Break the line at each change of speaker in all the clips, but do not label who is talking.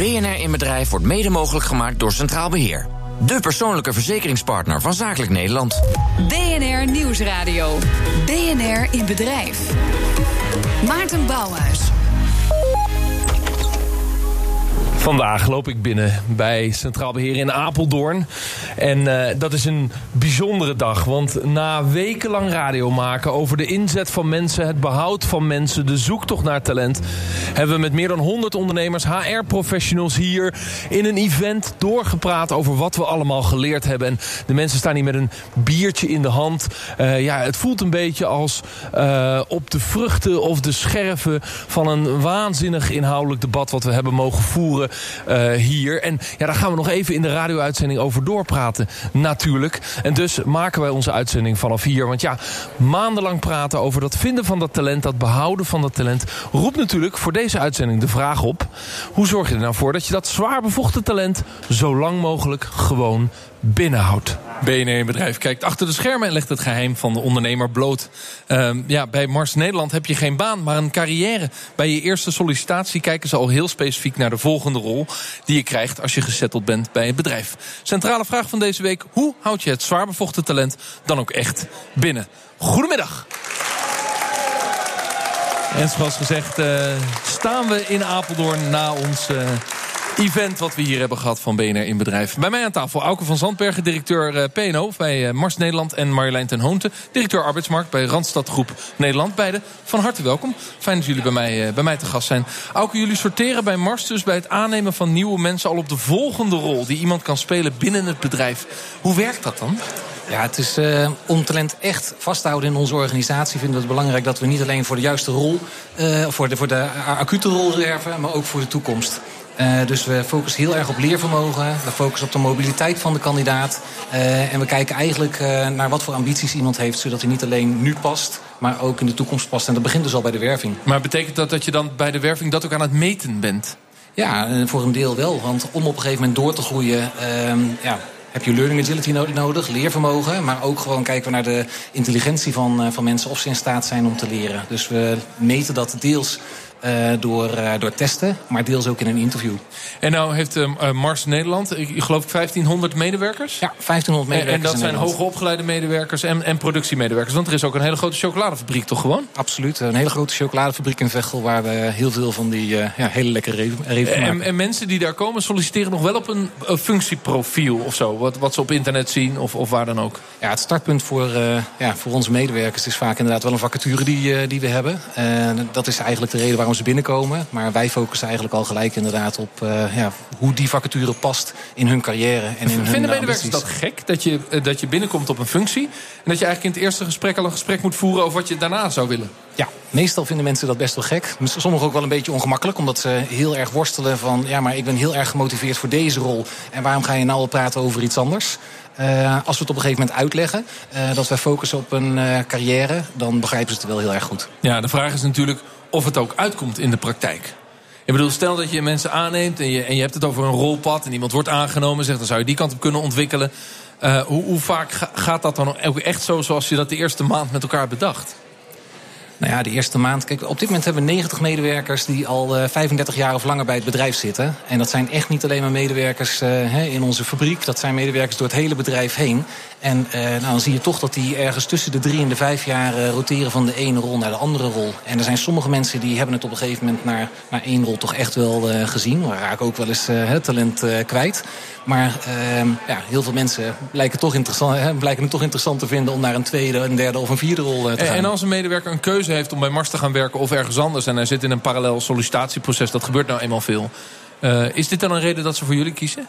BNR in Bedrijf wordt mede mogelijk gemaakt door Centraal Beheer. De persoonlijke verzekeringspartner van Zakelijk Nederland.
BNR Nieuwsradio. BNR in Bedrijf. Maarten Bouwhuis.
Vandaag loop ik binnen bij Centraal Beheer in Apeldoorn. En uh, dat is een bijzondere dag. Want na wekenlang radio maken over de inzet van mensen, het behoud van mensen, de zoektocht naar talent, hebben we met meer dan 100 ondernemers, HR-professionals hier in een event doorgepraat over wat we allemaal geleerd hebben. En de mensen staan hier met een biertje in de hand. Uh, ja, het voelt een beetje als uh, op de vruchten of de scherven van een waanzinnig inhoudelijk debat wat we hebben mogen voeren uh, hier. En ja, daar gaan we nog even in de radio-uitzending over doorpraten, natuurlijk. En dus maken wij onze uitzending vanaf hier. Want ja, maandenlang praten over dat vinden van dat talent, dat behouden van dat talent, roept natuurlijk voor deze uitzending de vraag op: hoe zorg je er nou voor dat je dat zwaar bevochten talent zo lang mogelijk gewoon binnenhoudt. BNR Bedrijf kijkt achter de schermen en legt het geheim van de ondernemer bloot. Uh, ja, bij Mars Nederland heb je geen baan, maar een carrière. Bij je eerste sollicitatie kijken ze al heel specifiek naar de volgende rol die je krijgt als je gezetteld bent bij het bedrijf. Centrale vraag van deze week: hoe houd je het zwaar bevochten talent dan ook echt binnen? Goedemiddag. En zoals gezegd uh, staan we in Apeldoorn na ons uh, event wat we hier hebben gehad van BNR in Bedrijf. Bij mij aan tafel Auke van Zandbergen, directeur uh, PNO bij Mars Nederland... en Marjolein ten Hoonte, directeur arbeidsmarkt bij Randstad Groep Nederland. Beide van harte welkom. Fijn dat jullie bij mij, bij mij te gast zijn. Auke, jullie sorteren bij Mars dus bij het aannemen van nieuwe mensen... al op de volgende rol die iemand kan spelen binnen het bedrijf. Hoe werkt dat dan?
Ja, het is uh, om talent echt vast te houden in onze organisatie. Vinden we het belangrijk dat we niet alleen voor de juiste rol, voor, de, voor de acute rol werven, maar ook voor de toekomst. Uh, dus we focussen heel erg op leervermogen. We focussen op de mobiliteit van de kandidaat. Uh, en we kijken eigenlijk uh, naar wat voor ambities iemand heeft... zodat hij niet alleen nu past, maar ook in de toekomst past. En dat begint dus al bij de werving.
Maar betekent dat dat je dan bij de werving dat ook aan het meten bent?
Ja, voor een deel wel. Want om op een gegeven moment door te groeien... ja, heb je learning agility nodig, leervermogen. Maar ook gewoon kijken we naar de intelligentie van, van mensen... of ze in staat zijn om te leren. Dus we meten dat deels uh, door, uh, door testen, maar deels ook in een interview.
En nou heeft uh, Mars Nederland, ik geloof 1500 medewerkers?
Ja, 1500 medewerkers.
En, en dat zijn hoogopgeleide medewerkers en, en productiemedewerkers. Want er is ook een hele grote chocoladefabriek, toch gewoon?
Absoluut, een hele grote chocoladefabriek in Veghel... waar we heel veel van die ja, hele lekkere reven
en, en, mensen die daar komen solliciteren nog wel op een, een functieprofiel of zo? Wat, wat ze op internet zien of, of waar dan ook?
Ja, het startpunt voor, ja, voor onze medewerkers is vaak inderdaad wel een vacature die, die we hebben. dat is eigenlijk de reden waarom ze binnenkomen. Maar wij focussen eigenlijk al gelijk inderdaad op uh, ja, hoe die vacature past in hun carrière. En in
Vinden
hun
medewerkers dat gek? Dat je, dat je binnenkomt op een functie en dat je eigenlijk in het eerste gesprek al een gesprek moet voeren over wat je daarna zou willen?
Ja, meestal vinden mensen dat best wel gek. Sommigen ook wel een beetje ongemakkelijk, omdat ze heel erg worstelen van... ja, maar ik ben heel erg gemotiveerd voor deze rol. En waarom ga je nou al praten over iets anders? Uh, als we het op een gegeven moment uitleggen, uh, dat wij focussen op een uh, carrière... dan begrijpen ze het wel heel erg goed.
Ja, de vraag is natuurlijk of het ook uitkomt in de praktijk. Ik bedoel, stel dat je mensen aanneemt en je, en je hebt het over een rolpad... en iemand wordt aangenomen zegt, dan zou je die kant op kunnen ontwikkelen. Uh, hoe, hoe, vaak gaat dat dan ook echt zo zoals je dat de eerste maand met elkaar bedacht?
Nou ja, de eerste maand. Kijk, op dit moment hebben we 90 medewerkers die al uh, 35 jaar of langer bij het bedrijf zitten. En dat zijn echt niet alleen maar medewerkers uh, in onze fabriek. Dat zijn medewerkers door het hele bedrijf heen. En uh, nou, dan zie je toch dat die ergens tussen de drie en de vijf jaar uh, roteren van de ene rol naar de andere rol. En er zijn sommige mensen die hebben het op een gegeven moment naar, naar één rol toch echt wel uh, gezien. We raken ook wel eens het talent kwijt. Maar ehm, ja, heel veel mensen blijken, toch interessant, hè, blijken het toch interessant te vinden om naar een tweede, een derde of een vierde rol te gaan.
En als een medewerker een keuze heeft om bij Mars te gaan werken of ergens anders en hij zit in een parallel sollicitatieproces, dat gebeurt nou eenmaal veel. is dit dan een reden dat ze voor jullie kiezen?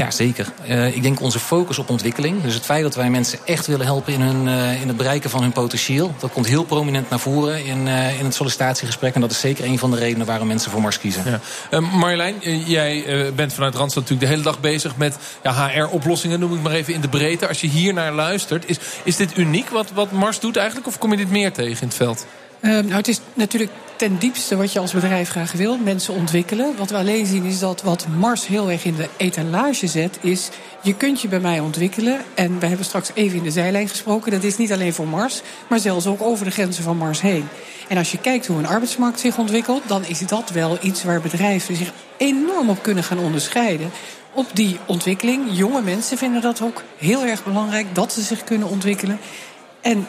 Ja, zeker. Uh, ik denk onze focus op ontwikkeling. Dus het feit dat wij mensen echt willen helpen in, hun, uh, in het bereiken van hun potentieel. Dat komt heel prominent naar voren in, uh, in het sollicitatiegesprek. En dat is zeker een van de redenen waarom mensen voor Mars kiezen.
Ja. Marjolein, jij bent vanuit Randstad natuurlijk de hele dag bezig met ja, HR-oplossingen, noem ik maar even in de breedte. Als je hier naar luistert, is, is dit uniek wat, wat Mars doet eigenlijk? Of kom je dit meer tegen in het veld?
nou, het is natuurlijk ten diepste wat je als bedrijf graag wil: mensen ontwikkelen. Wat we alleen zien is dat wat Mars heel erg in de etalage zet, is je kunt je bij mij ontwikkelen. En we hebben straks even in de zijlijn gesproken. Dat is niet alleen voor Mars, maar zelfs ook over de grenzen van Mars heen. En als je kijkt hoe een arbeidsmarkt zich ontwikkelt, dan is dat wel iets waar bedrijven zich enorm op kunnen gaan onderscheiden. Op die ontwikkeling. Jonge mensen vinden dat ook heel erg belangrijk dat ze zich kunnen ontwikkelen. En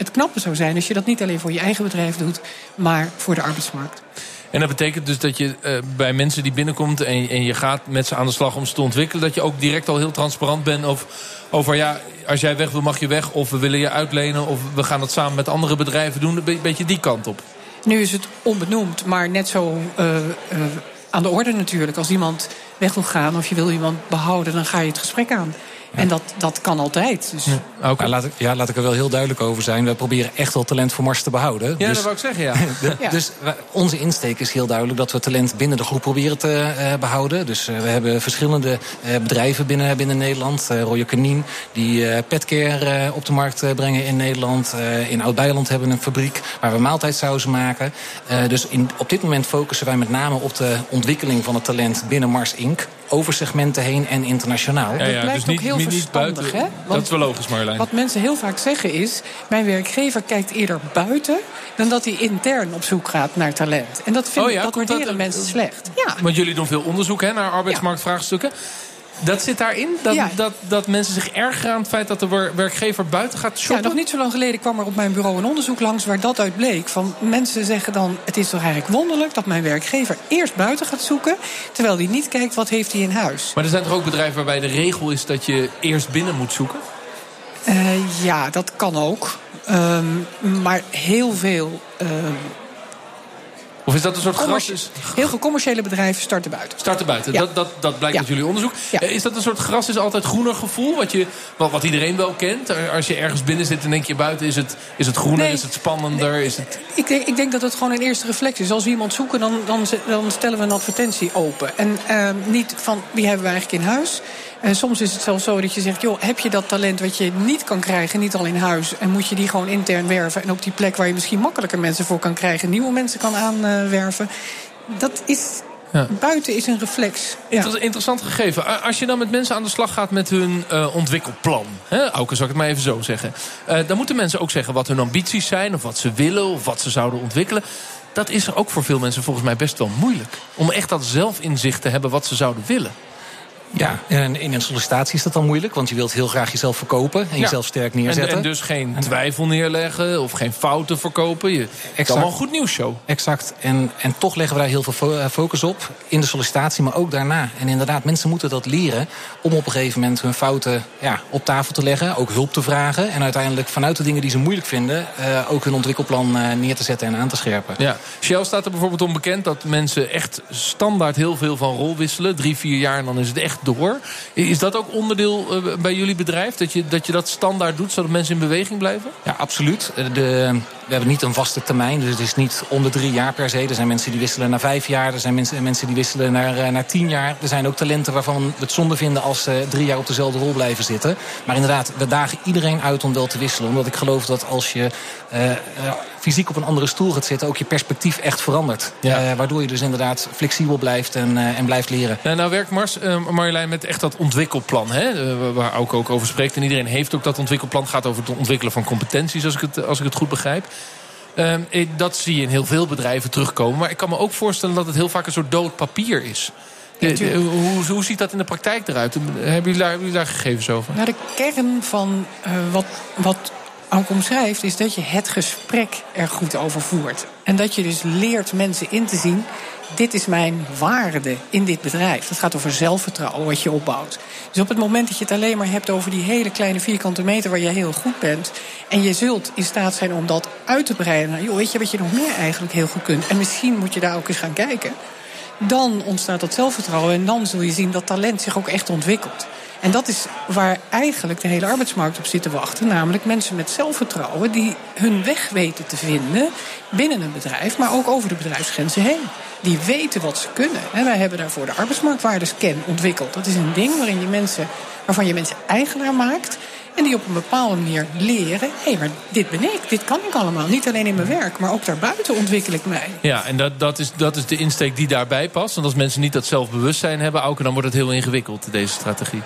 het knappe zou zijn als je dat niet alleen voor je eigen bedrijf doet, maar voor de arbeidsmarkt.
En dat betekent dus dat je uh, bij mensen die binnenkomt en, en, je gaat met ze aan de slag om ze te ontwikkelen, dat je ook direct al heel transparant bent of, over ja, als jij weg wil mag je weg of we willen je uitlenen of we gaan het samen met andere bedrijven doen. Een beetje die kant op.
Nu is het onbenoemd, maar net zo uh, uh, aan de orde natuurlijk. Als iemand weg wil gaan of je wil iemand behouden, dan ga je het gesprek aan. En dat, dat kan altijd. Dus.
Ja, okay. laat, ik, ja, laat ik er wel heel duidelijk over zijn. We proberen echt wel talent voor Mars te behouden.
Ja, dus, dat wou ik zeggen, ja.
de, ja. Dus onze insteek is heel duidelijk dat we talent binnen de groep proberen te uh, behouden. Dus uh, we hebben verschillende uh, bedrijven binnen, binnen Nederland. Royal Canin, die petcare op de markt brengen in Nederland. in Oud-Beiland hebben we een fabriek waar we maaltijdsauzen maken. dus in, op dit moment focussen wij met name op de ontwikkeling van het talent binnen Mars Inc over segmenten heen en internationaal.
Ja, ja, dat blijkt dus ook heel niet verstandig.
Buiten,
hè?
Want dat is wel logisch, Marjolein.
Wat mensen heel vaak zeggen is... mijn werkgever kijkt eerder buiten... dan dat hij intern op zoek gaat naar talent. En dat, vind,
oh ja,
dat waarderen
dat,
mensen slecht.
Ja. Want jullie doen veel onderzoek hè, naar arbeidsmarktvraagstukken. Dat zit daarin? Dat, ja. dat, dat mensen zich ergeren aan het feit dat de werkgever buiten gaat shoppen?
Ja, nog niet zo lang geleden kwam er op mijn bureau een onderzoek langs waar dat uit bleek. Van mensen zeggen dan: het is toch eigenlijk wonderlijk dat mijn werkgever eerst buiten gaat zoeken, terwijl hij niet kijkt wat heeft hij in huis.
Maar er zijn toch ook bedrijven waarbij de regel is dat je eerst binnen moet zoeken?
Uh, ja, dat kan ook. Um, maar heel veel. Um,
of is dat een soort gras?
Heel veel commerciële bedrijven starten buiten.
Starten buiten, ja. dat, dat, dat blijkt ja. uit jullie onderzoek. Ja. Is dat een soort gras is altijd groener gevoel? Wat, je, wat, wat, iedereen wel kent? Als je ergens binnen zit en denk je buiten, is het, is het groener, nee. is het spannender?
Nee.
Is het...
Ik, denk, ik denk dat het gewoon een eerste reflex is. Als we iemand zoeken, dan, dan, dan stellen we een advertentie open. En uh, niet van wie hebben we eigenlijk in huis. En soms is het zelfs zo dat je zegt: joh, heb je dat talent wat je niet kan krijgen, niet al in huis, en moet je die gewoon intern werven? En op die plek waar je misschien makkelijker mensen voor kan krijgen, nieuwe mensen kan aanwerven. Dat is ja. Buiten is een reflex.
Ja. Dat is een interessant gegeven. Als je dan met mensen aan de slag gaat met hun uh, ontwikkelplan. Hè, Auke, zal ik het maar even zo zeggen. Uh, dan moeten mensen ook zeggen wat hun ambities zijn. Of wat ze willen. Of wat ze zouden ontwikkelen. Dat is ook voor veel mensen volgens mij best wel moeilijk. Om echt dat zelfinzicht te hebben wat ze zouden willen.
Ja, en in een sollicitatie is dat dan moeilijk, want je wilt heel graag jezelf verkopen en ja. jezelf sterk neerzetten.
En, en dus geen twijfel neerleggen of geen fouten verkopen. Je, exact. allemaal een goed nieuwsshow.
Exact. En, en toch leggen we daar heel veel focus op in de sollicitatie, maar ook daarna. En inderdaad, mensen moeten dat leren om op een gegeven moment hun fouten ja, op tafel te leggen, ook hulp te vragen en uiteindelijk vanuit de dingen die ze moeilijk vinden uh, ook hun ontwikkelplan uh, neer te zetten en aan te scherpen.
Ja. Shell staat er bijvoorbeeld onbekend dat mensen echt standaard heel veel van rol wisselen. Drie, vier jaar en dan is het echt door. Is dat ook onderdeel uh, bij jullie bedrijf? Dat je, dat je dat standaard doet, zodat mensen in beweging blijven?
Ja, absoluut. De, we hebben niet een vaste termijn, dus het is niet om de drie jaar per se. Er zijn mensen die wisselen na vijf jaar, er zijn mensen, mensen die wisselen naar, uh, naar tien jaar. Er zijn ook talenten waarvan we het zonde vinden als ze drie jaar op dezelfde rol blijven zitten. Maar inderdaad, we dagen iedereen uit om wel te wisselen. Omdat ik geloof dat als je uh, fysiek op een andere stoel gaat zitten, ook je perspectief echt verandert. Ja. Waardoor je dus inderdaad flexibel blijft en, en blijft leren.
Ja, nou werkt Mars, Marjolein, met echt dat ontwikkelplan. Hè? waar ook, ook over spreekt. En iedereen heeft ook dat ontwikkelplan. Het gaat over het ontwikkelen van competenties, als ik het, als ik het goed begrijp. Uh, dat zie je in heel veel bedrijven terugkomen. Maar ik kan me ook voorstellen dat het heel vaak een soort dood papier is. Ja, de, hoe, hoe, ziet dat in de praktijk eruit? Hebben jullie daar, hebben jullie daar gegevens over?
Nou, de kern van uh, wat, wat ook omschrijft, is dat je het gesprek er goed over voert. En dat je dus leert mensen in te zien. Dit is mijn waarde in dit bedrijf. Dat gaat over zelfvertrouwen wat je opbouwt. Dus op het moment dat je het alleen maar hebt over die hele kleine vierkante meter waar je heel goed bent. En je zult in staat zijn om dat uit te breiden. Nou, joh, weet je wat je nog meer eigenlijk heel goed kunt? En misschien moet je daar ook eens gaan kijken. Dan ontstaat dat zelfvertrouwen. En dan zul je zien dat talent zich ook echt ontwikkelt. En dat is waar eigenlijk de hele arbeidsmarkt op zit te wachten. Namelijk mensen met zelfvertrouwen die hun weg weten te vinden binnen een bedrijf, maar ook over de bedrijfsgrenzen heen. Die weten wat ze kunnen. En wij hebben daarvoor de arbeidsmarktwaardescan ontwikkeld. Dat is een ding waarin je mensen, waarvan je mensen eigenaar maakt. En die op een bepaalde manier leren: hé, hey, maar dit ben ik, dit kan ik allemaal. Niet alleen in mijn werk, maar ook daarbuiten ontwikkel ik mij.
Ja, en dat, dat, is, dat is de insteek die daarbij past. Want als mensen niet dat zelfbewustzijn hebben, Auken, dan wordt het heel ingewikkeld, deze strategie.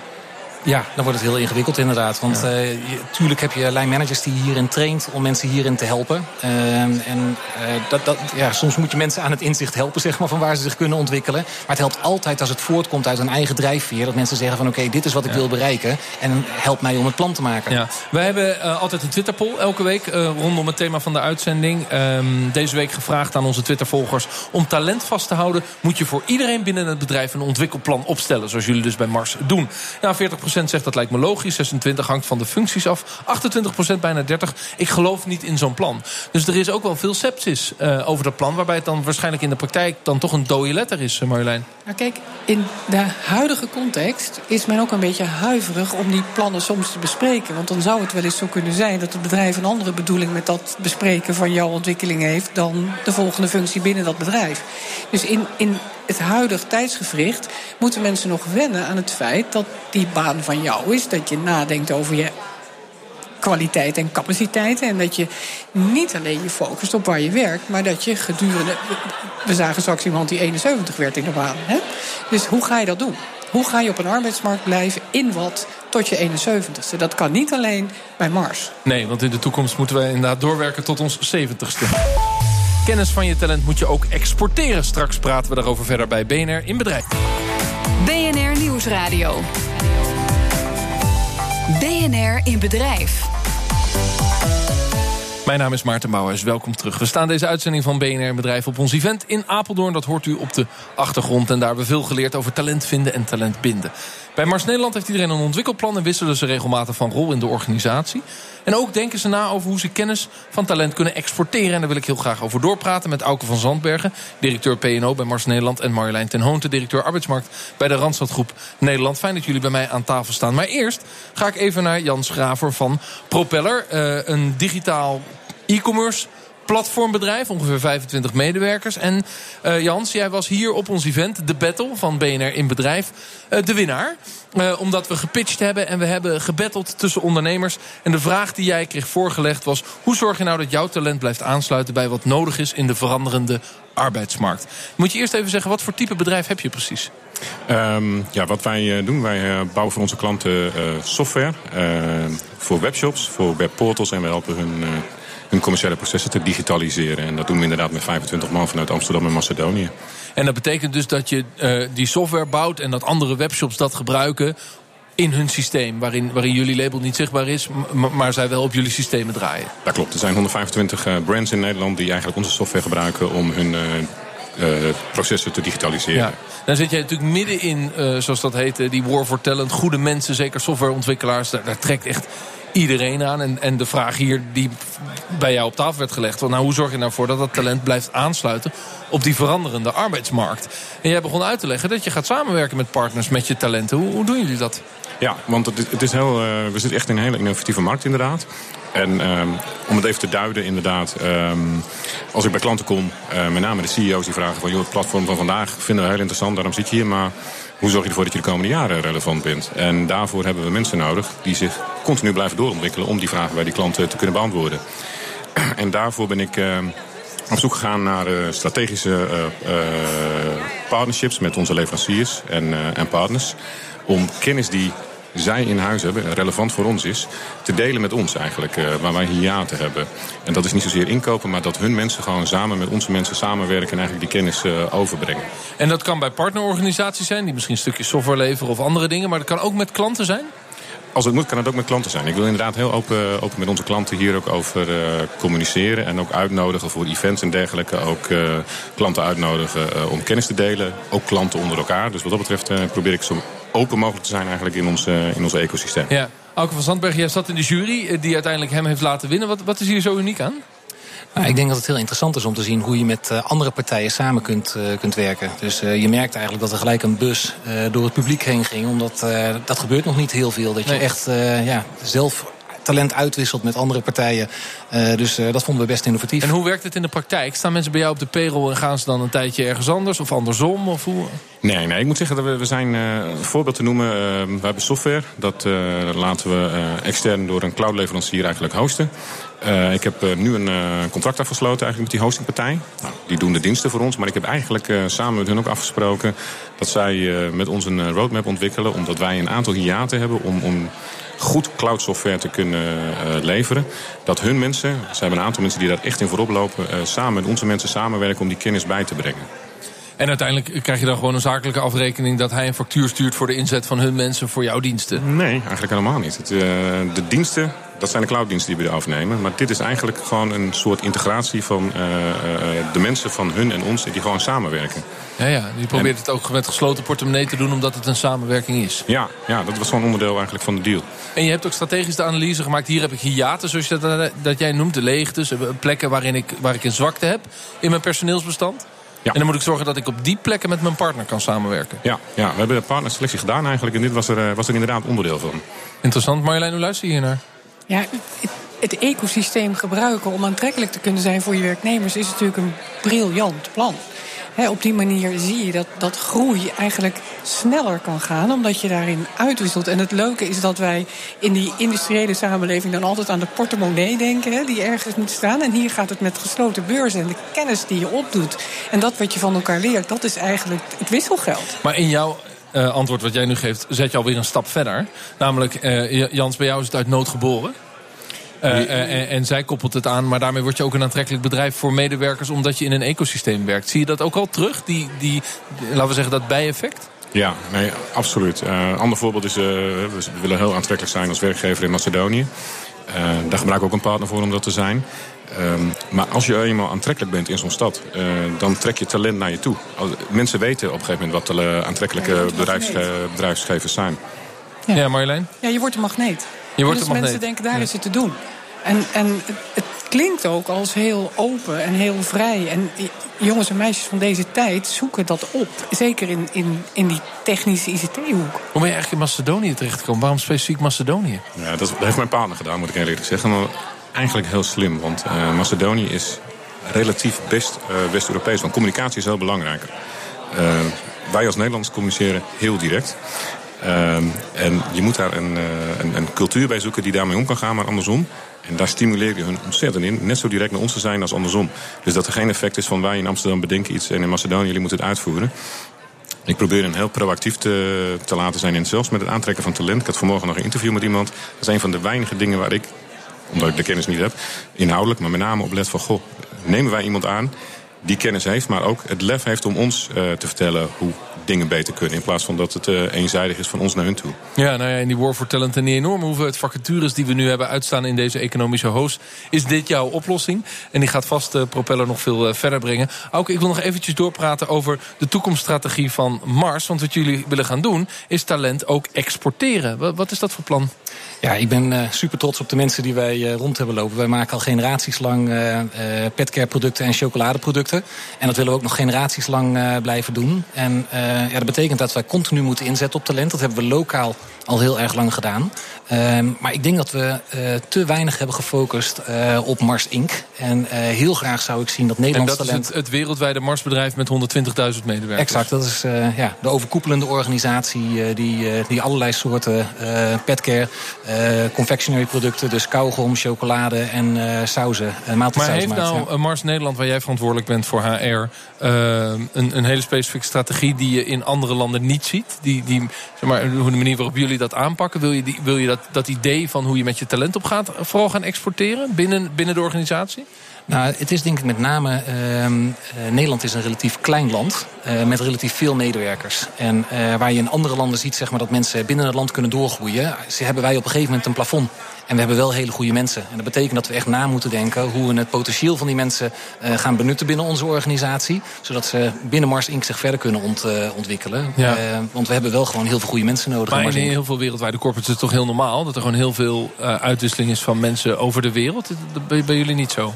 Ja, dan wordt het heel ingewikkeld inderdaad. Want ja. uh, tuurlijk heb je lijnmanagers die hierin traint om mensen hierin te helpen. Uh, en uh, dat, dat, ja, soms moet je mensen aan het inzicht helpen zeg maar, van waar ze zich kunnen ontwikkelen. Maar het helpt altijd als het voortkomt uit een eigen drijfveer. Dat mensen zeggen van oké, okay, dit is wat ik ja. wil bereiken. En help mij om het plan te maken.
Ja. Wij hebben altijd een Twitterpoll elke week rondom het thema van de uitzending. Um, deze week gevraagd aan onze Twittervolgers om talent vast te houden. Moet je voor iedereen binnen het bedrijf een ontwikkelplan opstellen. Zoals jullie dus bij Mars doen. Nou, 40% zegt dat lijkt me logisch. 26 hangt van de functies af. 28% bijna 30. Ik geloof niet in zo'n plan. Dus er is ook wel veel sepsis uh, over dat plan. Waarbij het dan waarschijnlijk in de praktijk dan toch een dode letter is, Marjolein.
Nou kijk, in de huidige context is men ook een beetje huiverig om die plannen soms te bespreken. Want dan zou het wel eens zo kunnen zijn dat het bedrijf een andere bedoeling met dat bespreken van jouw ontwikkeling heeft dan de volgende functie binnen dat bedrijf. Dus in, in het huidige tijdsgevricht moeten mensen nog wennen aan het feit dat die baan van jou is. Dat je nadenkt over je kwaliteit en capaciteiten. En dat je niet alleen je focust op waar je werkt, maar dat je gedurende. We zagen straks iemand die 71 werd in de baan. Hè? Dus hoe ga je dat doen? Hoe ga je op een arbeidsmarkt blijven in wat tot je 71ste? Dat kan niet alleen bij Mars.
Nee, want in de toekomst moeten we inderdaad doorwerken tot ons 70ste. Kennis van je talent moet je ook exporteren. Straks praten we daarover verder bij BNR in Bedrijf.
BNR Nieuwsradio. BNR in Bedrijf.
Mijn naam is Maarten Bouwers, welkom terug. We staan deze uitzending van BNR Bedrijf op ons event in Apeldoorn. Dat hoort u op de achtergrond en daar hebben we veel geleerd over talent vinden en talent binden. Bij Mars Nederland heeft iedereen een ontwikkelplan en wisselen ze regelmatig van rol in de organisatie. En ook denken ze na over hoe ze kennis van talent kunnen exporteren. En daar wil ik heel graag over doorpraten met Auke van Zandbergen, directeur PNO bij Mars Nederland. En Marjolein ten Hoonte, directeur arbeidsmarkt bij de Randstadgroep Nederland. Fijn dat jullie bij mij aan tafel staan. Maar eerst ga ik even naar Jan Schraver van Propeller, uh, een digitaal e-commerce platformbedrijf, ongeveer 25 medewerkers. En uh, Jans, jij was hier op ons event, de Battle van BNR in Bedrijf, uh, de winnaar. Uh, omdat we gepitcht hebben en we hebben gebatteld tussen ondernemers. En de vraag die jij kreeg voorgelegd was... hoe zorg je nou dat jouw talent blijft aansluiten... bij wat nodig is in de veranderende arbeidsmarkt? Moet je eerst even zeggen, wat voor type bedrijf heb je precies?
Um, ja, wat wij doen, wij bouwen voor onze klanten software... voor webshops, voor webportals en we helpen hun hun commerciële processen te digitaliseren. En dat doen we inderdaad met 25 man vanuit Amsterdam en Macedonië.
En dat betekent dus dat je uh, die software bouwt en dat andere webshops dat gebruiken in hun systeem, waarin, waarin jullie label niet zichtbaar is, maar zij wel op jullie systemen draaien.
Dat klopt. Er zijn 125 uh, brands in Nederland die eigenlijk onze software gebruiken om hun uh, uh, processen te digitaliseren. Ja.
Dan zit jij natuurlijk midden in, zoals dat heet, die war for talent. Goede mensen, zeker softwareontwikkelaars. Daar, daar trekt echt iedereen aan. En, en de vraag hier die bij jou op tafel werd gelegd... Van, nou, hoe zorg je nou dat dat talent blijft aansluiten... op die veranderende arbeidsmarkt? En jij begon uit te leggen dat je gaat samenwerken met partners... met je talenten. Hoe, hoe doen jullie dat?
Ja, want het het is heel, uh, we zitten echt in een hele innovatieve markt inderdaad. En um, om het even te duiden, inderdaad, um, als ik bij klanten kom, uh, met name de CEO's die vragen van joh, het platform van vandaag vinden we heel interessant, daarom zit je hier, maar hoe zorg je ervoor dat je de komende jaren relevant bent? En daarvoor hebben we mensen nodig die zich continu blijven doorontwikkelen om die vragen bij die klanten te kunnen beantwoorden. En daarvoor ben ik uh, op zoek gegaan naar uh, strategische uh, partnerships met onze leveranciers en, en partners. Om kennis die zij in huis hebben, relevant voor ons is, te delen met ons eigenlijk, waar wij hier te hebben. En dat is niet zozeer inkopen, maar dat hun mensen gewoon samen met onze mensen samenwerken en eigenlijk die kennis overbrengen.
En dat kan bij partnerorganisaties zijn, die misschien stukjes software leveren of andere dingen, maar dat kan ook met klanten zijn?
Als het moet, kan het ook met klanten zijn. Ik wil inderdaad heel open, open met onze klanten hier ook over uh, communiceren. En ook uitnodigen voor events en dergelijke. Ook uh, klanten uitnodigen uh, om kennis te delen. Ook klanten onder elkaar. Dus wat dat betreft probeer ik zo open mogelijk te zijn eigenlijk in ons, in ons ecosysteem.
Ja. Auke van Zandberg, jij zat in de jury die uiteindelijk hem heeft laten winnen. Wat, wat is hier zo uniek aan?
Nou, ik denk dat het heel interessant is om te zien hoe je met uh, andere partijen samen kunt, uh, kunt werken. Dus uh, je merkt eigenlijk dat er gelijk een bus door het publiek heen ging. Omdat dat gebeurt nog niet heel veel. Dat nee. je echt ja, zelf talent uitwisselt met andere partijen. Uh, dus uh, dat vonden we best innovatief.
En hoe werkt het in de praktijk? Staan mensen bij jou op de payroll en gaan ze dan een tijdje ergens anders of andersom? Of hoe?
Nee, nee, ik moet zeggen dat we, we zijn, uh, een voorbeeld te noemen. Uh, we hebben software. Dat uh, laten we extern door een cloudleverancier eigenlijk hosten. ik heb nu een contract afgesloten eigenlijk met die hostingpartij. Nou, die doen de diensten voor ons. Maar ik heb eigenlijk samen met hun ook afgesproken... dat zij met ons een roadmap ontwikkelen. Omdat wij een aantal hiaten hebben om... om goed cloud software te kunnen leveren. Dat hun mensen, ze hebben een aantal mensen die daar echt in voorop lopen... samen met onze mensen samenwerken om die kennis bij te brengen.
En uiteindelijk krijg je dan gewoon een zakelijke afrekening dat hij een factuur stuurt voor de inzet van hun mensen voor jouw diensten?
Nee, eigenlijk helemaal niet. Het, uh, de diensten, dat zijn de clouddiensten die we afnemen. Maar dit is eigenlijk gewoon een soort integratie van uh, uh, de mensen van hun en ons die gewoon samenwerken.
Ja, ja. Je probeert het ook met gesloten portemonnee te doen omdat het een samenwerking is.
Ja, ja dat was gewoon onderdeel eigenlijk van de deal.
En je hebt ook strategisch de analyse gemaakt. Hier heb ik hiaten, zoals je dat, dat jij noemt, de leegtes. Plekken waarin ik, waar ik een zwakte heb in mijn personeelsbestand. Ja. En dan moet ik zorgen dat ik op die plekken met mijn partner kan samenwerken.
Ja, ja we hebben partnerselectie gedaan eigenlijk. En dit was er, eh, was er inderdaad onderdeel van.
Interessant. Marjolein, hoe luister je hier naar?
Ja, het, ecosysteem gebruiken om aantrekkelijk te kunnen zijn voor je werknemers... is natuurlijk een briljant plan op die manier zie je dat, dat groei eigenlijk sneller kan gaan, omdat je daarin uitwisselt. En het leuke is dat wij in die industriële samenleving dan altijd aan de portemonnee denken, die ergens moet staan. En hier gaat het met gesloten beurzen en de kennis die je opdoet. En dat wat je van elkaar leert, dat is eigenlijk het wisselgeld.
Maar in jouw uh, antwoord wat jij nu geeft, zet je alweer een stap verder. Namelijk, uh, Jans, bij jou is het uit nood geboren. Uh, en, zij koppelt het aan, maar daarmee word je ook een aantrekkelijk bedrijf voor medewerkers, omdat je in een ecosysteem werkt. Zie je dat ook al terug, die, die laten we zeggen, dat bijeffect?
Ja, nee, absoluut. Uh, een ander voorbeeld is, uh, we willen heel aantrekkelijk zijn als werkgever in Macedonië. Uh, daar gebruiken we ook een partner voor om dat te zijn. Um, maar als je eenmaal aantrekkelijk bent in zo'n stad, dan trek je talent naar je toe. Mensen weten op een gegeven moment wat de aantrekkelijke bedrijfs, bedrijfsgevers zijn.
Ja. ja, Marjolein?
Ja, je wordt een magneet.
Je wordt
dus
een magneet.
mensen denken, daar is het te doen. En, en het klinkt ook als heel open en heel vrij. En jongens en meisjes van deze tijd zoeken dat op. Zeker in, in, in die technische ICT-hoek.
Hoe ben je eigenlijk in Macedonië terechtgekomen? Waarom specifiek Macedonië?
Ja, dat heeft mijn partner gedaan, moet ik eerlijk zeggen. Eigenlijk heel slim, want uh, Macedonië is relatief best uh, West-Europees. Want communicatie is heel belangrijk. Uh, wij als Nederlanders communiceren heel direct. En je moet daar een, een, een, cultuur bij zoeken die daarmee om kan gaan, maar andersom. En daar stimuleer je hun ontzettend in. Net zo direct naar ons te zijn als andersom. Dus dat er geen effect is van wij in Amsterdam bedenken iets en in Macedonië jullie moeten het uitvoeren. Ik probeer hen heel proactief te, te laten zijn. En zelfs met het aantrekken van talent. Ik had vanmorgen nog een interview met iemand. Dat is een van de weinige dingen waar ik, omdat ik de kennis niet heb, inhoudelijk, maar met name op let van: goh, nemen wij iemand aan die kennis heeft, maar ook het lef heeft om ons uh, te vertellen hoe dingen beter kunnen. In plaats van dat het uh, eenzijdig is van ons naar hun toe.
Ja, nou ja, in die war for talent en die enorme hoeveelheid vacatures die we nu hebben uitstaan in deze economische host, is dit jouw oplossing. En die gaat vast de uh, propeller nog veel verder brengen. Ook ik wil nog eventjes doorpraten over de toekomststrategie van Mars. Want wat jullie willen gaan doen, is talent ook exporteren. Wat is dat voor plan?
Ja, ik ben uh, super trots op de mensen die wij uh, rond hebben lopen. Wij maken al generaties lang uh, petcare producten en chocoladeproducten. En dat willen we ook nog generaties lang blijven doen. En ja, dat betekent dat wij continu moeten inzetten op talent. Dat hebben we lokaal al heel erg lang gedaan. Ehm, maar ik denk dat we te weinig hebben gefocust op Mars Inc. En heel graag zou ik zien dat Nederlands
en dat
talent...
is het, het wereldwijde Marsbedrijf met 120.000 medewerkers.
Exact, dat is ja, de overkoepelende organisatie... die, die allerlei soorten petcare confectionery producten, dus kauwgom, chocolade en sauzen. Uh,
maar heeft nou ja. Mars Nederland, waar jij verantwoordelijk bent voor HR... een, een, hele specifieke strategie die je in andere landen niet ziet? Die, die, zeg maar, de manier waarop jullie dat aanpakken? Wil je, die, wil je dat, dat idee van hoe je met je talent op gaat... vooral gaan exporteren binnen, binnen de organisatie?
Nou, het is denk ik met name... Uh, Nederland is een relatief klein land uh, met relatief veel medewerkers. En uh, waar je in andere landen ziet zeg maar, dat mensen binnen het land kunnen doorgroeien... hebben wij op een gegeven moment een plafond. En we hebben wel hele goede mensen. En dat betekent dat we echt na moeten denken... hoe we het potentieel van die mensen uh, gaan benutten binnen onze organisatie. Zodat ze binnen Mars Inc. zich verder kunnen ont, ontwikkelen. Ja. want we hebben wel gewoon heel veel goede mensen nodig.
Maar in heel veel wereldwijde corporates is het toch heel normaal... dat er gewoon heel veel uitwisseling is van mensen over de wereld? Dat bij jullie niet zo?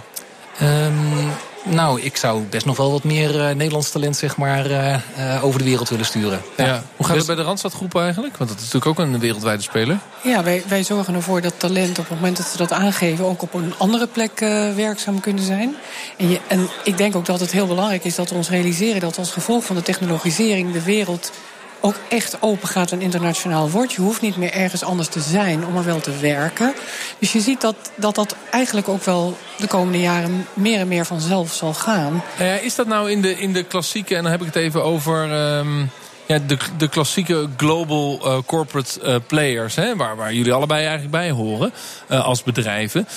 Um, Nou, ik zou best nog wel wat meer uh, Nederlands talent zeg maar, uh, uh, over de wereld willen sturen.
Ja. ja. Hoe gaat dus... het bij de Randstadgroep eigenlijk? Want dat is natuurlijk ook een wereldwijde speler.
Ja, wij, wij zorgen ervoor dat talent op het moment dat ze dat aangeven... ook op een andere plek werkzaam kunnen zijn. En, je, en ik denk ook dat het heel belangrijk is dat we ons realiseren... dat als gevolg van de technologisering de wereld ook echt open gaat en internationaal wordt. Je hoeft niet meer ergens anders te zijn om er wel te werken. Dus je ziet dat dat, dat eigenlijk ook wel de komende jaren meer en meer vanzelf zal gaan.
Ja, is dat nou in de, in de klassieke, en dan heb ik het even over. Um ja, de, de klassieke global uh, corporate uh, players, hè, waar, waar jullie allebei eigenlijk bij horen uh, als bedrijven.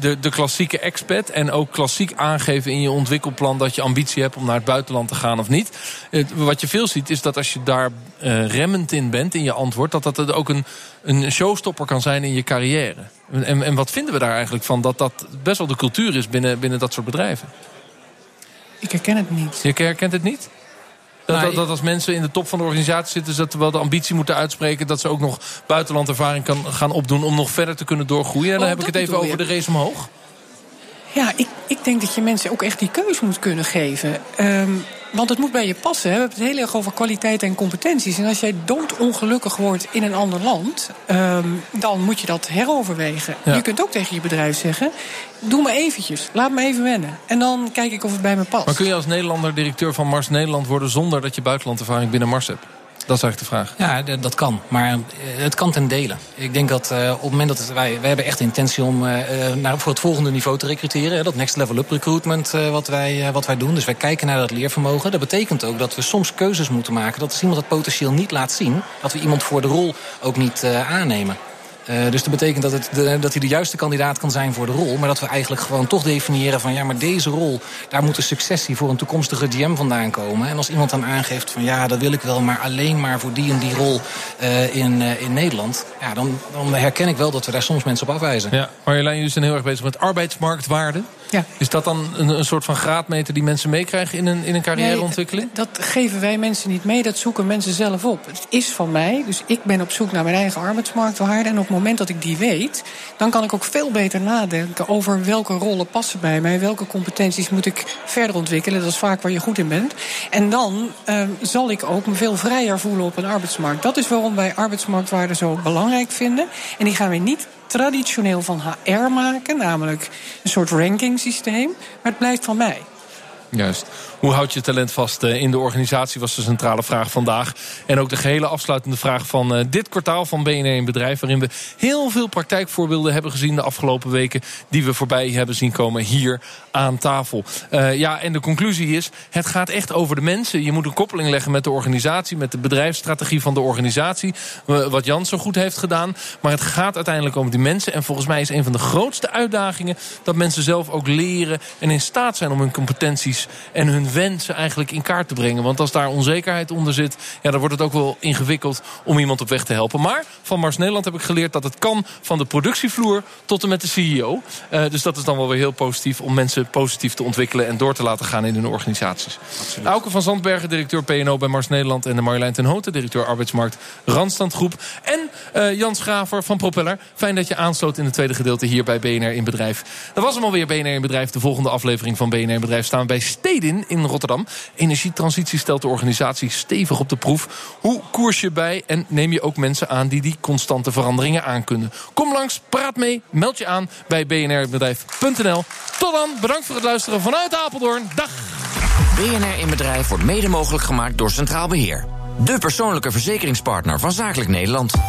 de, de klassieke expat en ook klassiek aangeven in je ontwikkelplan dat je ambitie hebt om naar het buitenland te gaan of niet. wat je veel ziet is dat als je daar remmend in bent in je antwoord, dat dat ook een, een showstopper kan zijn in je carrière. En, en wat vinden we daar eigenlijk van dat dat best wel de cultuur is binnen, binnen dat soort bedrijven?
Ik herken het niet.
Je herkent het niet? Dat, dat, dat, als mensen in de top van de organisatie zitten... dat ze wel de ambitie moeten uitspreken... dat ze ook nog buitenlandervaring kan gaan opdoen... om nog verder te kunnen doorgroeien. En dan oh, heb ik het even over de race omhoog.
Ja, ik, ik denk dat je mensen ook echt die keuze moet kunnen geven. Um, want het moet bij je passen. We hebben het heel erg over kwaliteit en competenties. En als jij doodongelukkig wordt in een ander land, um, dan moet je dat heroverwegen. Je kunt ook tegen je bedrijf zeggen: doe me eventjes, laat me even wennen. En dan kijk ik of het bij me past.
Maar kun je als Nederlander directeur van Mars Nederland worden zonder dat je buitenlandervaring binnen Mars hebt? Dat is eigenlijk de
vraag. Ja, dat kan. Maar eh, het kan ten dele. Ik denk dat uh, op het moment dat wij... Wij hebben echt intentie om uh, naar, voor het volgende niveau te recruteren. Dat next level up recruitment wat, wij, wat wij doen. Dus wij kijken naar dat leervermogen. Dat betekent ook dat we soms keuzes moeten maken. Dat als iemand dat potentieel niet laat zien... dat we iemand voor de rol ook niet aannemen. Uh, dus dat betekent dat, het dat hij de juiste kandidaat kan zijn voor de rol. Maar dat we eigenlijk gewoon toch definiëren van... ja, maar deze rol, daar moet een successie voor een toekomstige GM vandaan komen. En als iemand dan aangeeft van ja, dat wil ik wel... maar alleen maar voor die en die rol uh, in, uh, in Nederland... Ja, dan, dan herken ik wel dat we daar soms mensen op afwijzen.
Ja, Marjolein, jullie zijn heel erg bezig met arbeidsmarktwaarde. Ja. Is dat dan een, een soort van graadmeter die mensen meekrijgen in een, in een carrièreontwikkeling?
Nee, dat geven wij mensen niet mee, dat zoeken mensen zelf op. Het is van mij, dus ik ben op zoek naar mijn eigen arbeidsmarktwaarde... en op het moment dat ik die weet, dan kan ik ook veel beter nadenken over welke rollen passen bij mij, welke competenties moet ik verder ontwikkelen. Dat is vaak waar je goed in bent. En dan uh, zal ik ook me veel vrijer voelen op een arbeidsmarkt. Dat is waarom wij arbeidsmarktwaarde zo belangrijk vinden. En die gaan we niet traditioneel van HR maken, namelijk een soort ranking systeem, maar het blijft van mij.
Juist. Hoe houd je talent vast eh, in de organisatie was de centrale vraag vandaag. En ook de gehele afsluitende vraag van eh, dit kwartaal van BNR in Bedrijf... waarin we heel veel praktijkvoorbeelden hebben gezien de afgelopen weken... die we voorbij hebben zien komen hier aan tafel. Uh, ja, en de conclusie is, het gaat echt over de mensen. Je moet een koppeling leggen met de organisatie... met de bedrijfsstrategie van de organisatie. Wat Jan zo goed heeft gedaan. Maar het gaat uiteindelijk om die mensen. En volgens mij is een van de grootste uitdagingen... dat mensen zelf ook leren en in staat zijn om hun competenties... en hun wensen eigenlijk in kaart te brengen. Want als daar onzekerheid onder zit, ja, dan wordt het ook wel ingewikkeld om iemand op weg te helpen. Maar van Mars Nederland heb ik geleerd dat het kan van de productievloer tot en met de CEO. Uh, eh, dus dat is dan wel weer heel positief om mensen positief te ontwikkelen en door te laten gaan in hun organisaties. Absoluut. Auke van Zandbergen, directeur PNO bij Mars Nederland. En de Marjolein ten Houten, directeur arbeidsmarkt Randstandgroep. En uh, Jan Schraver van Propeller. Fijn dat je aansloot in het tweede gedeelte hier bij BNR in Bedrijf. Dat was hem alweer BNR in Bedrijf. De volgende aflevering van BNR in Bedrijf staan we bij Stedin in Rotterdam. Energietransitie stelt de organisatie stevig op de proef. Hoe koers je bij en neem je ook mensen aan die die constante veranderingen aankunnen? Kom langs, praat mee, meld je aan bij bnrbedrijf.nl. Tot dan, bedankt voor het luisteren vanuit Apeldoorn. Dag!
BNR in Bedrijf wordt mede mogelijk gemaakt door Centraal Beheer. De persoonlijke verzekeringspartner van Zakelijk Nederland.